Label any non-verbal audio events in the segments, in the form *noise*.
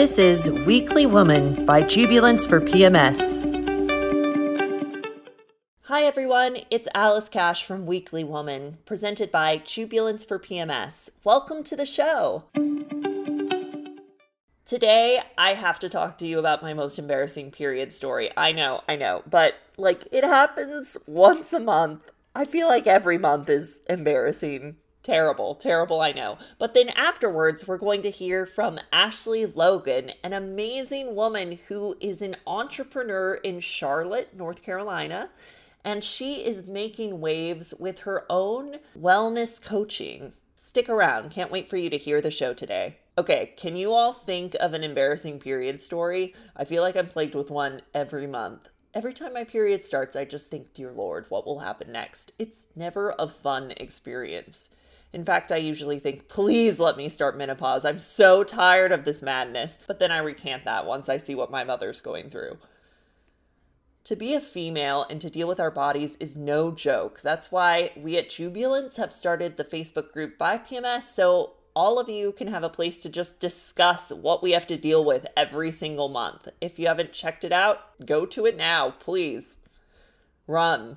This is Weekly Woman by Jubilance for PMS. Hi everyone, it's Alice Cash from Weekly Woman, presented by Jubilance for PMS. Welcome to the show. Today, I have to talk to you about my most embarrassing period story. I know, I know, but like it happens once a month. I feel like every month is embarrassing Terrible, terrible, I know. But then afterwards, we're going to hear from Ashley Logan, an amazing woman who is an entrepreneur in Charlotte, North Carolina. And she is making waves with her own wellness coaching. Stick around, can't wait for you to hear the show today. Okay, can you all think of an embarrassing period story? I feel like I'm plagued with one every month. Every time my period starts, I just think, Dear Lord, what will happen next? It's never a fun experience. In fact, I usually think, please let me start menopause. I'm so tired of this madness. But then I recant that once I see what my mother's going through. To be a female and to deal with our bodies is no joke. That's why we at Jubilance have started the Facebook group by PMS so all of you can have a place to just discuss what we have to deal with every single month. If you haven't checked it out, go to it now, please. Run.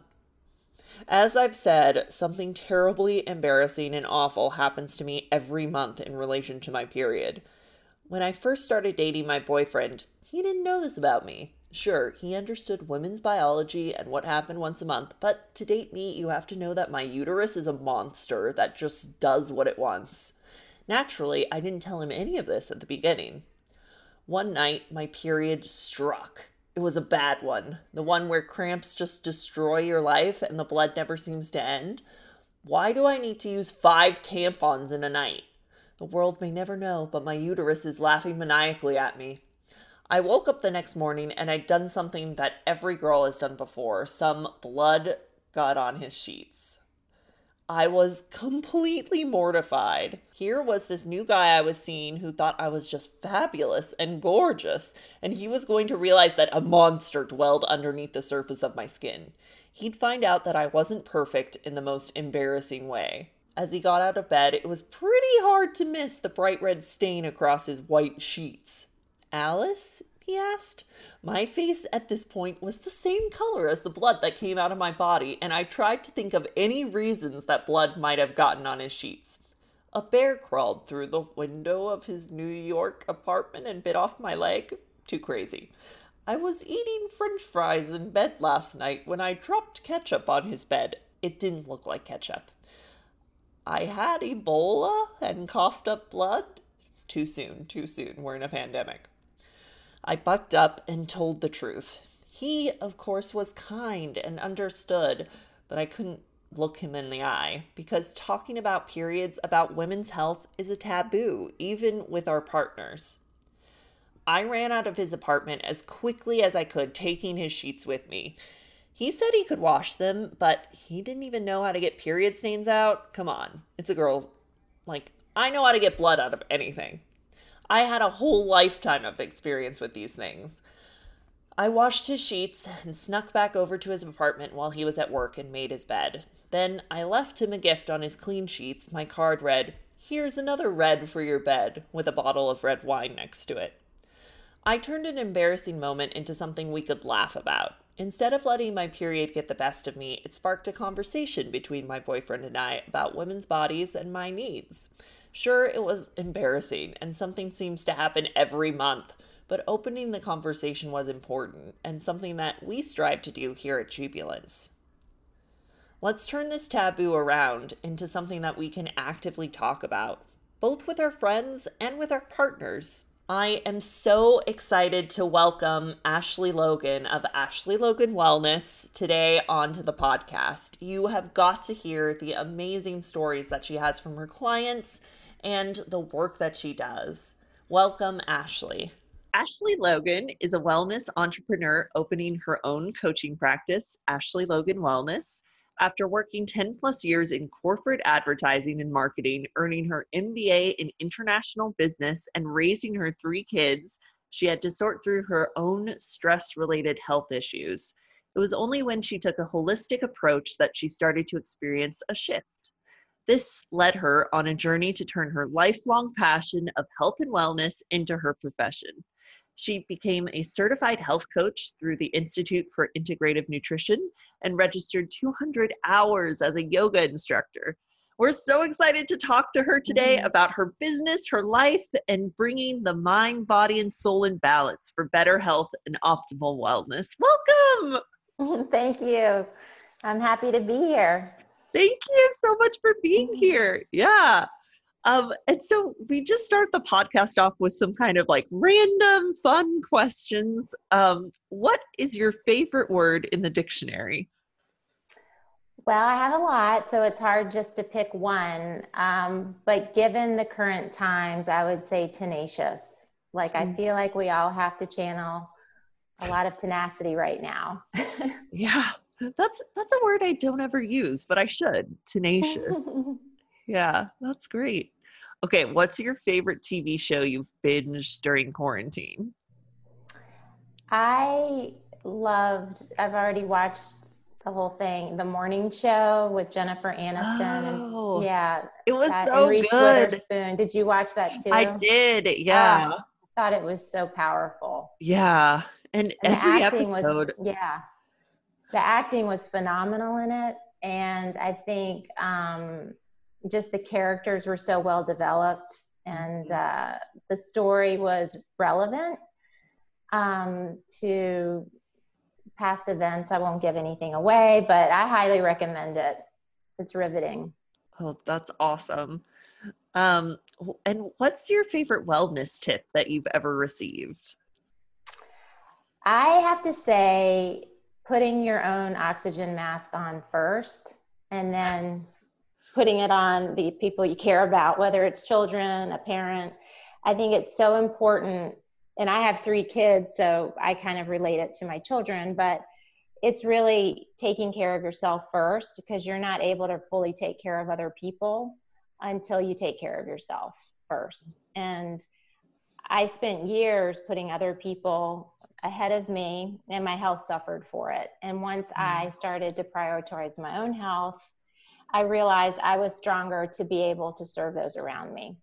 As I've said, something terribly embarrassing and awful happens to me every month in relation to my period. When I first started dating my boyfriend, he didn't know this about me. Sure, he understood women's biology and what happened once a month, but to date me, you have to know that my uterus is a monster that just does what it wants. Naturally, I didn't tell him any of this at the beginning. One night, my period struck. It was a bad one. The one where cramps just destroy your life and the blood never seems to end. Why do I need to use five tampons in a night? The world may never know, but my uterus is laughing maniacally at me. I woke up the next morning and I'd done something that every girl has done before. Some blood got on his sheets. I was completely mortified. Here was this new guy I was seeing who thought I was just fabulous and gorgeous, and he was going to realize that a monster dwelled underneath the surface of my skin. He'd find out that I wasn't perfect in the most embarrassing way. As he got out of bed, it was pretty hard to miss the bright red stain across his white sheets. Alice, he asked. My face at this point was the same color as the blood that came out of my body, and I tried to think of any reasons that blood might have gotten on his sheets. A bear crawled through the window of his New York apartment and bit off my leg. Too crazy. I was eating french fries in bed last night when I dropped ketchup on his bed. It didn't look like ketchup. I had Ebola and coughed up blood. Too soon, too soon. We're in a pandemic. I bucked up and told the truth. He, of course, was kind and understood, but I couldn't look him in the eye because talking about periods, about women's health, is a taboo, even with our partners. I ran out of his apartment as quickly as I could, taking his sheets with me. He said he could wash them, but he didn't even know how to get period stains out. Come on, it's a girl's. Like, I know how to get blood out of anything. I had a whole lifetime of experience with these things. I washed his sheets and snuck back over to his apartment while he was at work and made his bed. Then I left him a gift on his clean sheets. My card read, Here's another red for your bed, with a bottle of red wine next to it. I turned an embarrassing moment into something we could laugh about. Instead of letting my period get the best of me, it sparked a conversation between my boyfriend and I about women's bodies and my needs. Sure, it was embarrassing, and something seems to happen every month, but opening the conversation was important and something that we strive to do here at Jubilance. Let's turn this taboo around into something that we can actively talk about, both with our friends and with our partners. I am so excited to welcome Ashley Logan of Ashley Logan Wellness today onto the podcast. You have got to hear the amazing stories that she has from her clients and the work that she does. Welcome, Ashley. Ashley Logan is a wellness entrepreneur opening her own coaching practice, Ashley Logan Wellness. After working 10 plus years in corporate advertising and marketing, earning her MBA in international business, and raising her three kids, she had to sort through her own stress related health issues. It was only when she took a holistic approach that she started to experience a shift. This led her on a journey to turn her lifelong passion of health and wellness into her profession. She became a certified health coach through the Institute for Integrative Nutrition and registered 200 hours as a yoga instructor. We're so excited to talk to her today Mm-hmm. about her business, her life, and bringing the mind, body, and soul in balance for better health and optimal wellness. Welcome. *laughs* Thank you. I'm happy to be here. Thank you so much for being Mhm. here. Yeah. Um, and so we just start the podcast off with some kind of like random fun questions. Um, what is your favorite word in the dictionary? Well, I have a lot, so it's hard just to pick one. Um, but given the current times, I would say tenacious. Like, I Mm. feel like we all have to channel a lot of tenacity right now. *laughs* Yeah, that's that's a word I don't ever use, but I should. Tenacious. *laughs* yeah, that's great. Okay, what's your favorite TV show you've binged during quarantine? I loved, I've already watched the whole thing, The Morning Show with Jennifer Aniston. Oh, yeah, it was that, so and Reese good. Witherspoon. Did you watch that too? I did. Ah, yeah. I thought it was so powerful. Yeah. And, And every acting episode. was yeah. The acting was phenomenal in it. And I think um, just the characters were so well developed and Mm-hmm. uh, the story was relevant um, to past events. I won't give anything away, but I highly recommend it. It's riveting. Oh, that's awesome. Um, and what's your favorite wellness tip that you've ever received? I have to say, putting your own oxygen mask on first and then putting it on the people you care about, whether it's children, a parent. I think it's so important. And I have three kids, so I kind of relate it to my children, but it's really taking care of yourself first because you're not able to fully take care of other people until you take care of yourself first. And I spent years putting other people ahead of me, and my health suffered for it. And once I started to prioritize my own health, I realized I was stronger to be able to serve those around me.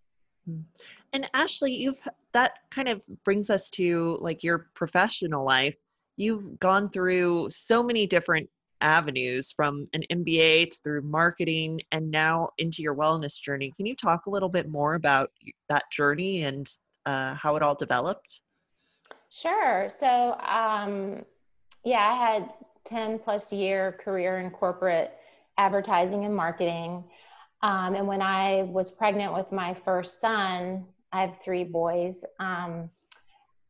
And Ashley, you've that kind of brings us to like your professional life. You've gone through so many different avenues from an MBA to through marketing and now into your wellness journey. Can you talk a little bit more about that journey and uh, how it all developed? Sure. So, um, yeah, I had 10 plus year career in corporate advertising and marketing. Um, and when I was pregnant with my first son, I have three boys. Um,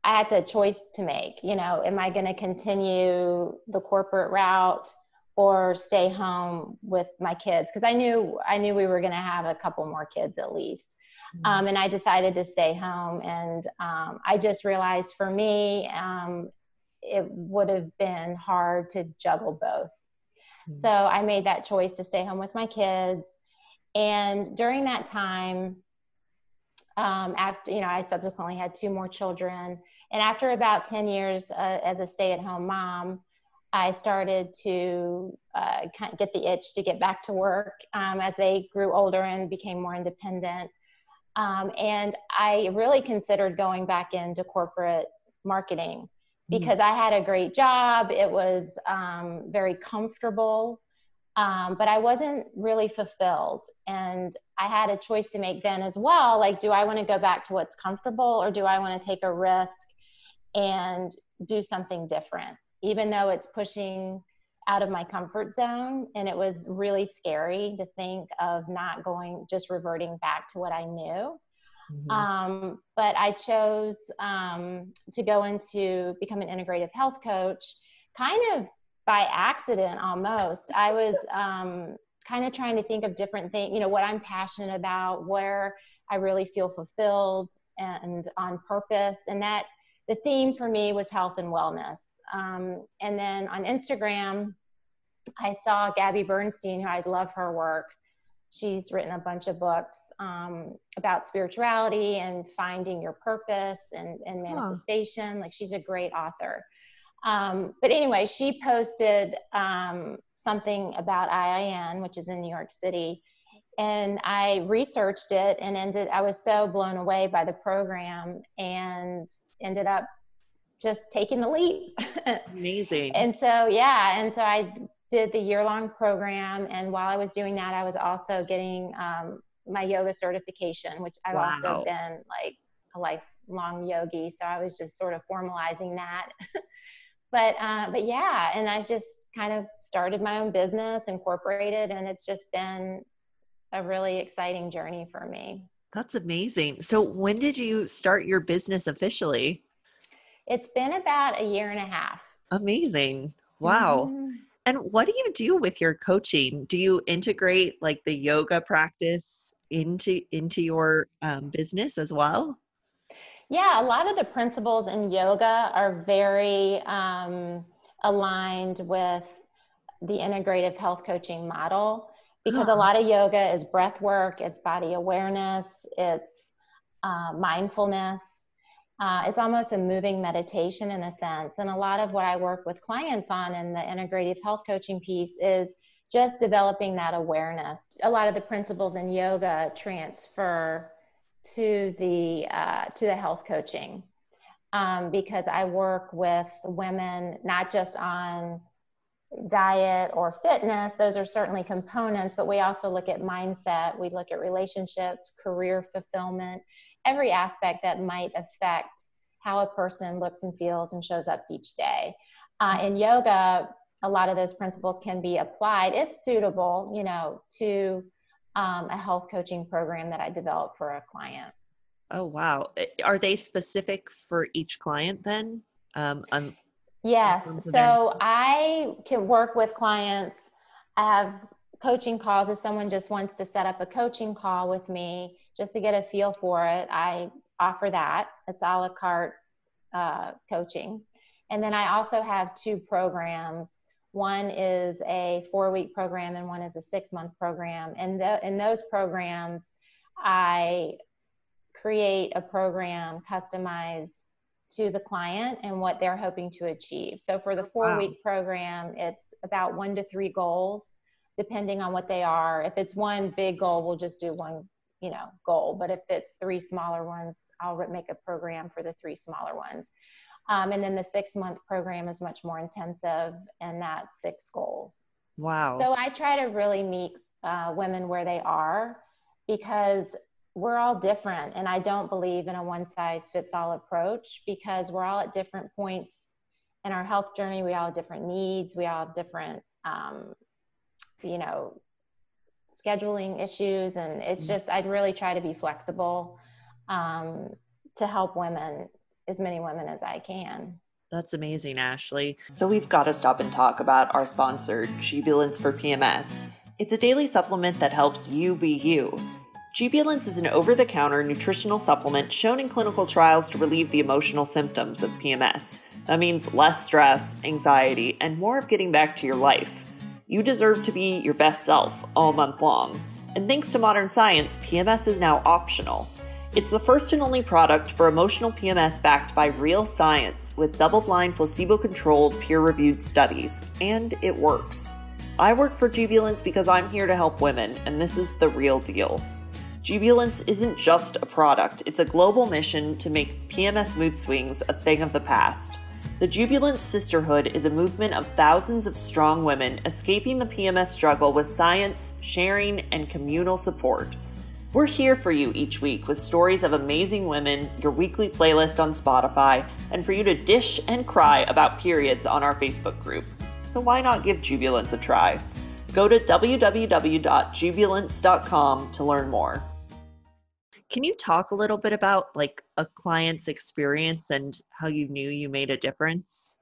I had a choice to make. You know, am I going to continue the corporate route or stay home with my kids? Because I knew I knew we were going to have a couple more kids at least. Um, and I decided to stay home. And um, I just realized for me, um, it would have been hard to juggle both. Mhm. So I made that choice to stay home with my kids. And during that time, um, after, you know, I subsequently had two more children. And after about 10 years uh, as a stay at home mom, I started to uh, kind of get the itch to get back to work um, as they grew older and became more independent. Um, and I really considered going back into corporate marketing because I had a great job. It was um, very comfortable, um, but I wasn't really fulfilled. And I had a choice to make then as well. Like, do I want to go back to what's comfortable or do I want to take a risk and do something different? Even though it's pushing out of my comfort zone and it was really scary to think of not going just reverting back to what i knew. Mhm. um, but i chose um, to go into become an integrative health coach kind of by accident almost. I was um, kind of trying to think of different things you know what i'm passionate about where i really feel fulfilled and on purpose. And that the theme for me was health and wellness um, and then on instagram i saw gabby bernstein who i love her work. She's written a bunch of books um, about spirituality and finding your purpose and, and manifestation. Like she's a great author. Um, but anyway she posted um, something about iin which is in new york city. And I researched it and ended, I was so blown away by the program and ended up just taking the leap. Amazing. *laughs* and so, yeah. And so I did the year long program. And while I was doing that, I was also getting um, my yoga certification, which I've wow. also been like a lifelong yogi. So I was just sort of formalizing that. *laughs* but, uh, but yeah. And I just kind of started my own business, incorporated, and it's just been a really exciting journey for me. That's amazing. So, when did you start your business officially? It's been about a year and a half. Amazing. Wow. Mm-hmm. And what do you do with your coaching? Do you integrate like the yoga practice into into your um, business as well? Yeah, a lot of the principles in yoga are very um, aligned with the integrative health coaching model because a lot of yoga is breath work, it's body awareness, it's uh, mindfulness. Uh, it's almost a moving meditation in a sense. And a lot of what I work with clients on in the integrative health coaching piece is just developing that awareness. A lot of the principles in yoga transfer to the uh, to the health coaching um, because I work with women not just on diet or fitness, those are certainly components, but we also look at mindset, we look at relationships, career fulfillment, every aspect that might affect how a person looks and feels and shows up each day. Uh, in yoga, a lot of those principles can be applied, if suitable, you know, to um, a health coaching program that I developed for a client. Oh wow! Are they specific for each client then? Um, Yes. So I can work with clients. I have coaching calls. If someone just wants to set up a coaching call with me just to get a feel for it, I offer that. It's a la carte uh, coaching. And then I also have two programs. One is a four week program and one is a six month program. And the, in those programs, I create a program customized to the client and what they're hoping to achieve. So for the four wow. week program, it's about one to three goals, depending on what they are. If it's one big goal, we'll just do one, you know, goal. But if it's three smaller ones, I'll make a program for the three smaller ones. Um, and then the six month program is much more intensive, and that's six goals. Wow. So I try to really meet uh, women where they are because we're all different and i don't believe in a one size fits all approach because we're all at different points in our health journey we all have different needs we all have different um, you know scheduling issues and it's mm-hmm. just i'd really try to be flexible um, to help women as many women as i can that's amazing ashley so we've got to stop and talk about our sponsor jubilance for pms it's a daily supplement that helps you be you Jubilance is an over the counter nutritional supplement shown in clinical trials to relieve the emotional symptoms of PMS. That means less stress, anxiety, and more of getting back to your life. You deserve to be your best self all month long. And thanks to modern science, PMS is now optional. It's the first and only product for emotional PMS backed by real science with double blind, placebo controlled, peer reviewed studies. And it works. I work for Jubilance because I'm here to help women, and this is the real deal. Jubilance isn't just a product, it's a global mission to make PMS mood swings a thing of the past. The Jubilance Sisterhood is a movement of thousands of strong women escaping the PMS struggle with science, sharing, and communal support. We're here for you each week with stories of amazing women, your weekly playlist on Spotify, and for you to dish and cry about periods on our Facebook group. So why not give Jubilance a try? Go to www.jubilance.com to learn more. Can you talk a little bit about like a client's experience and how you knew you made a difference?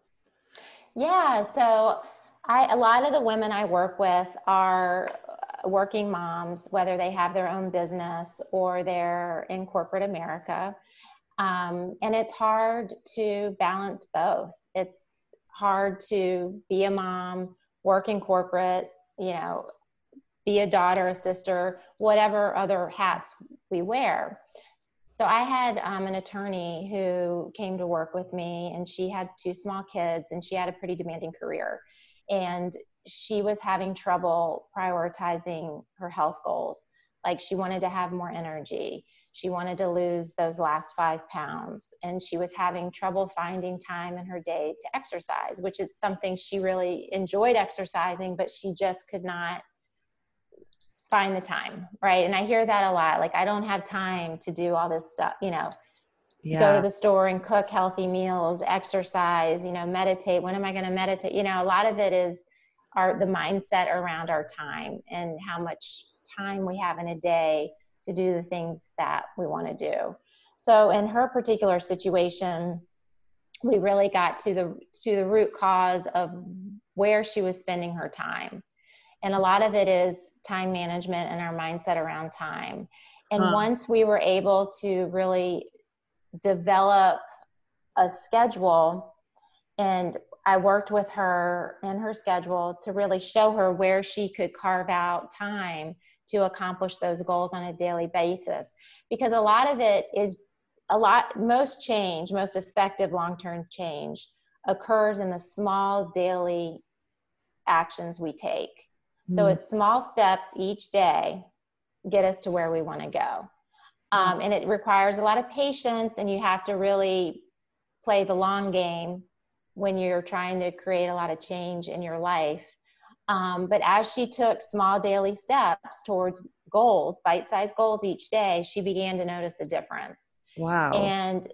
Yeah, so I a lot of the women I work with are working moms, whether they have their own business or they're in corporate America. Um, and it's hard to balance both. It's hard to be a mom, work in corporate, you know, be a daughter, a sister, whatever other hats we wear. So I had um, an attorney who came to work with me, and she had two small kids, and she had a pretty demanding career. And she was having trouble prioritizing her health goals like she wanted to have more energy she wanted to lose those last five pounds and she was having trouble finding time in her day to exercise which is something she really enjoyed exercising but she just could not find the time right and i hear that a lot like i don't have time to do all this stuff you know yeah. go to the store and cook healthy meals exercise you know meditate when am i going to meditate you know a lot of it is our the mindset around our time and how much time we have in a day to do the things that we want to do. So in her particular situation, we really got to the to the root cause of where she was spending her time. And a lot of it is time management and our mindset around time. And huh. once we were able to really develop a schedule and I worked with her in her schedule to really show her where she could carve out time to accomplish those goals on a daily basis because a lot of it is a lot most change most effective long-term change occurs in the small daily actions we take mm. so it's small steps each day get us to where we want to go um, and it requires a lot of patience and you have to really play the long game when you're trying to create a lot of change in your life um, but as she took small daily steps towards goals, bite sized goals each day, she began to notice a difference. Wow. And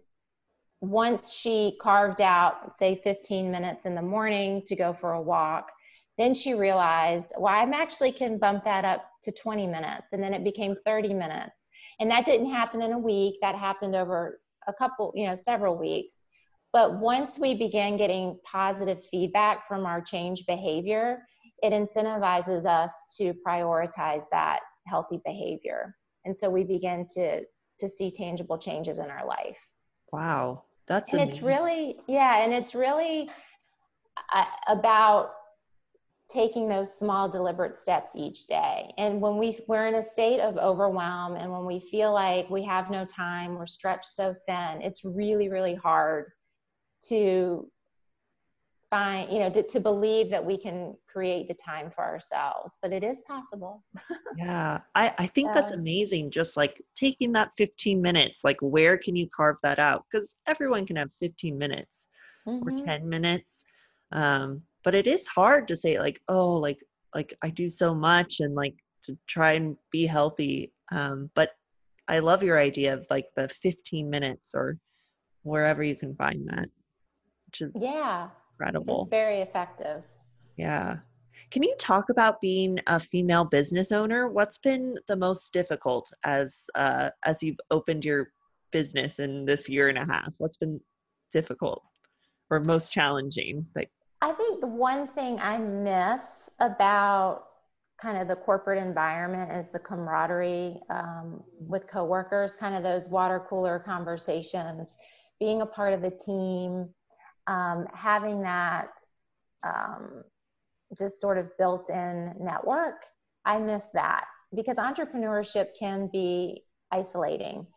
once she carved out, say, 15 minutes in the morning to go for a walk, then she realized, well, I'm actually can bump that up to 20 minutes. And then it became 30 minutes. And that didn't happen in a week, that happened over a couple, you know, several weeks. But once we began getting positive feedback from our change behavior, it incentivizes us to prioritize that healthy behavior. And so we begin to to see tangible changes in our life. Wow. That's and amazing. it's really yeah, and it's really uh, about taking those small deliberate steps each day. And when we we're in a state of overwhelm and when we feel like we have no time we're stretched so thin it's really really hard to find you know to, to believe that we can create the time for ourselves but it is possible. *laughs* Yeah. I i think so, that's amazing just like taking that 15 minutes like where can you carve that out? Because everyone can have 15 minutes mm-hmm. or 10 minutes um but it is hard to say like oh like like i do so much and like to try and be healthy um but i love your idea of like the 15 minutes or wherever you can find that which is yeah incredible. It's very effective. Yeah. Can you talk about being a female business owner? What's been the most difficult as uh, as you've opened your business in this year and a half? What's been difficult or most challenging? Like, I think the one thing I miss about kind of the corporate environment is the camaraderie um, with coworkers, kind of those water cooler conversations, being a part of a team, um, having that um, just sort of built in network, I miss that because entrepreneurship can be isolating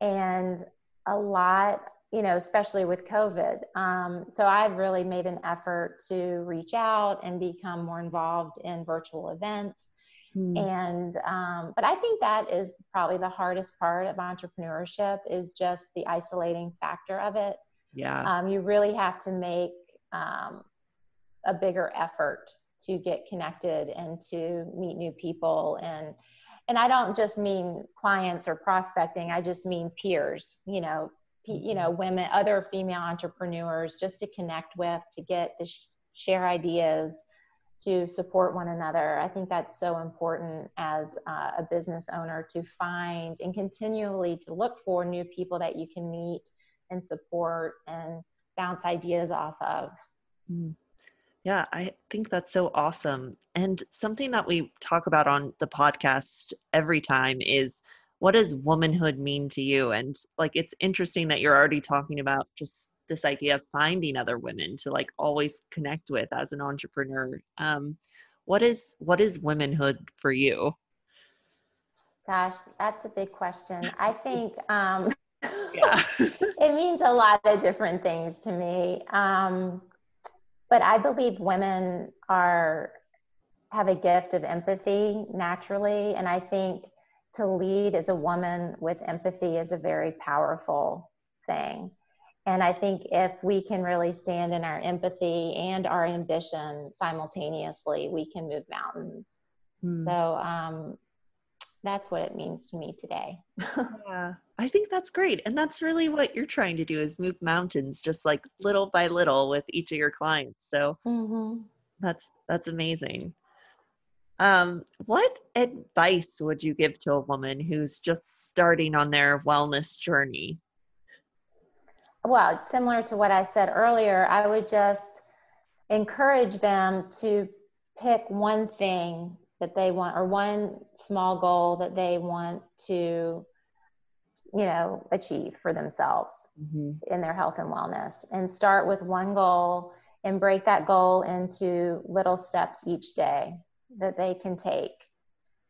and a lot, you know, especially with COVID. Um, so I've really made an effort to reach out and become more involved in virtual events. Hmm. And, um, but I think that is probably the hardest part of entrepreneurship is just the isolating factor of it yeah um, you really have to make um, a bigger effort to get connected and to meet new people and and i don't just mean clients or prospecting i just mean peers you know you know mm-hmm. women other female entrepreneurs just to connect with to get to sh- share ideas to support one another i think that's so important as uh, a business owner to find and continually to look for new people that you can meet and support and bounce ideas off of. Mm. Yeah, I think that's so awesome. And something that we talk about on the podcast every time is what does womanhood mean to you? And like it's interesting that you're already talking about just this idea of finding other women to like always connect with as an entrepreneur. Um, what is what is womanhood for you? Gosh, that's a big question. I think *laughs* um, yeah. *laughs* it means a lot of different things to me. Um, but I believe women are have a gift of empathy naturally, and I think to lead as a woman with empathy is a very powerful thing. And I think if we can really stand in our empathy and our ambition simultaneously, we can move mountains. Mm. So um, that's what it means to me today. *laughs* yeah, I think that's great. And that's really what you're trying to do is move mountains just like little by little with each of your clients. So mm-hmm. that's that's amazing. Um, what advice would you give to a woman who's just starting on their wellness journey? Well, similar to what I said earlier, I would just encourage them to pick one thing that they want or one small goal that they want to you know achieve for themselves mm-hmm. in their health and wellness and start with one goal and break that goal into little steps each day that they can take.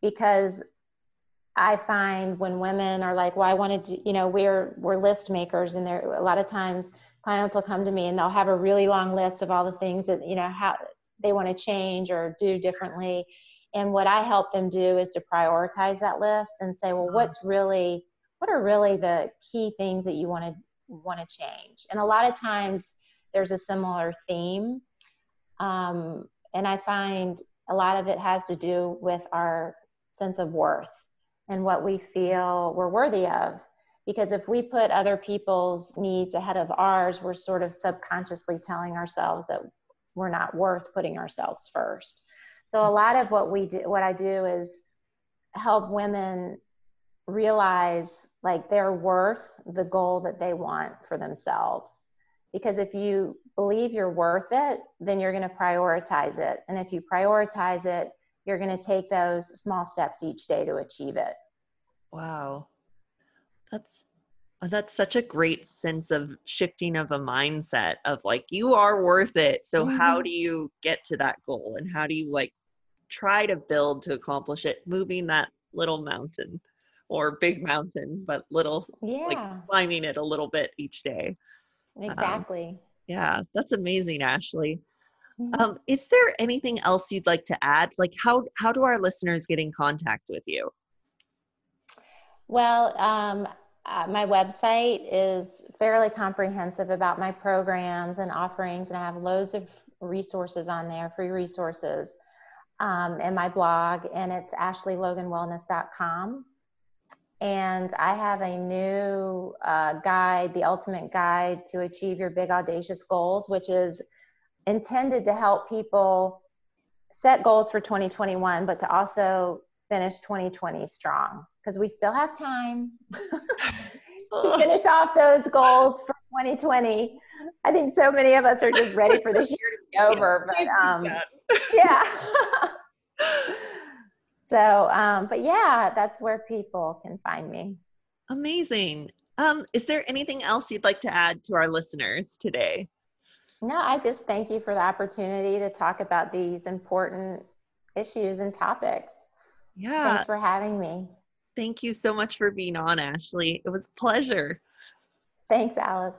Because i find when women are like well i wanted to you know we're we're list makers and there a lot of times clients will come to me and they'll have a really long list of all the things that you know how they want to change or do differently. And what i help them do is to prioritize that list and say well uh-huh. what's really what are really the key things that you want to want to change? And a lot of times there's a similar theme. Um, and i find a lot of it has to do with our sense of worth and what we feel we're worthy of. Because if we put other people's needs ahead of ours we're sort of subconsciously telling ourselves that we're not worth putting ourselves first. So a lot of what we do what i do is help women realize like they're worth the goal that they want for themselves. Because if you believe you're worth it then you're going to prioritize it and if you prioritize it you're going to take those small steps each day to achieve it wow that's that's such a great sense of shifting of a mindset of like you are worth it so mm-hmm. how do you get to that goal and how do you like try to build to accomplish it moving that little mountain or big mountain, but little, yeah. like climbing it a little bit each day. Um, exactly. Um, yeah, that's amazing, Ashley. Mm-hmm. Um, is there anything else you'd like to add? Like, how how do our listeners get in contact with you? Well, um, uh, my website is fairly comprehensive about my programs and offerings, and I have loads of resources on there, free resources, um, and my blog, and it's ashleyloganwellness.com and I have a new uh, guide, the ultimate guide to achieve your big audacious goals, which is intended to help people set goals for 2021, but to also finish 2020 strong because we still have time *laughs* to finish *laughs* off those goals for 2020. I think so many of us are just ready for this year to be *laughs* over, but um, yeah. So, um, but yeah, that's where people can find me. Amazing. Um, is there anything else you'd like to add to our listeners today? No, I just thank you for the opportunity to talk about these important issues and topics. Yeah. Thanks for having me. Thank you so much for being on, Ashley. It was a pleasure. Thanks, Alice.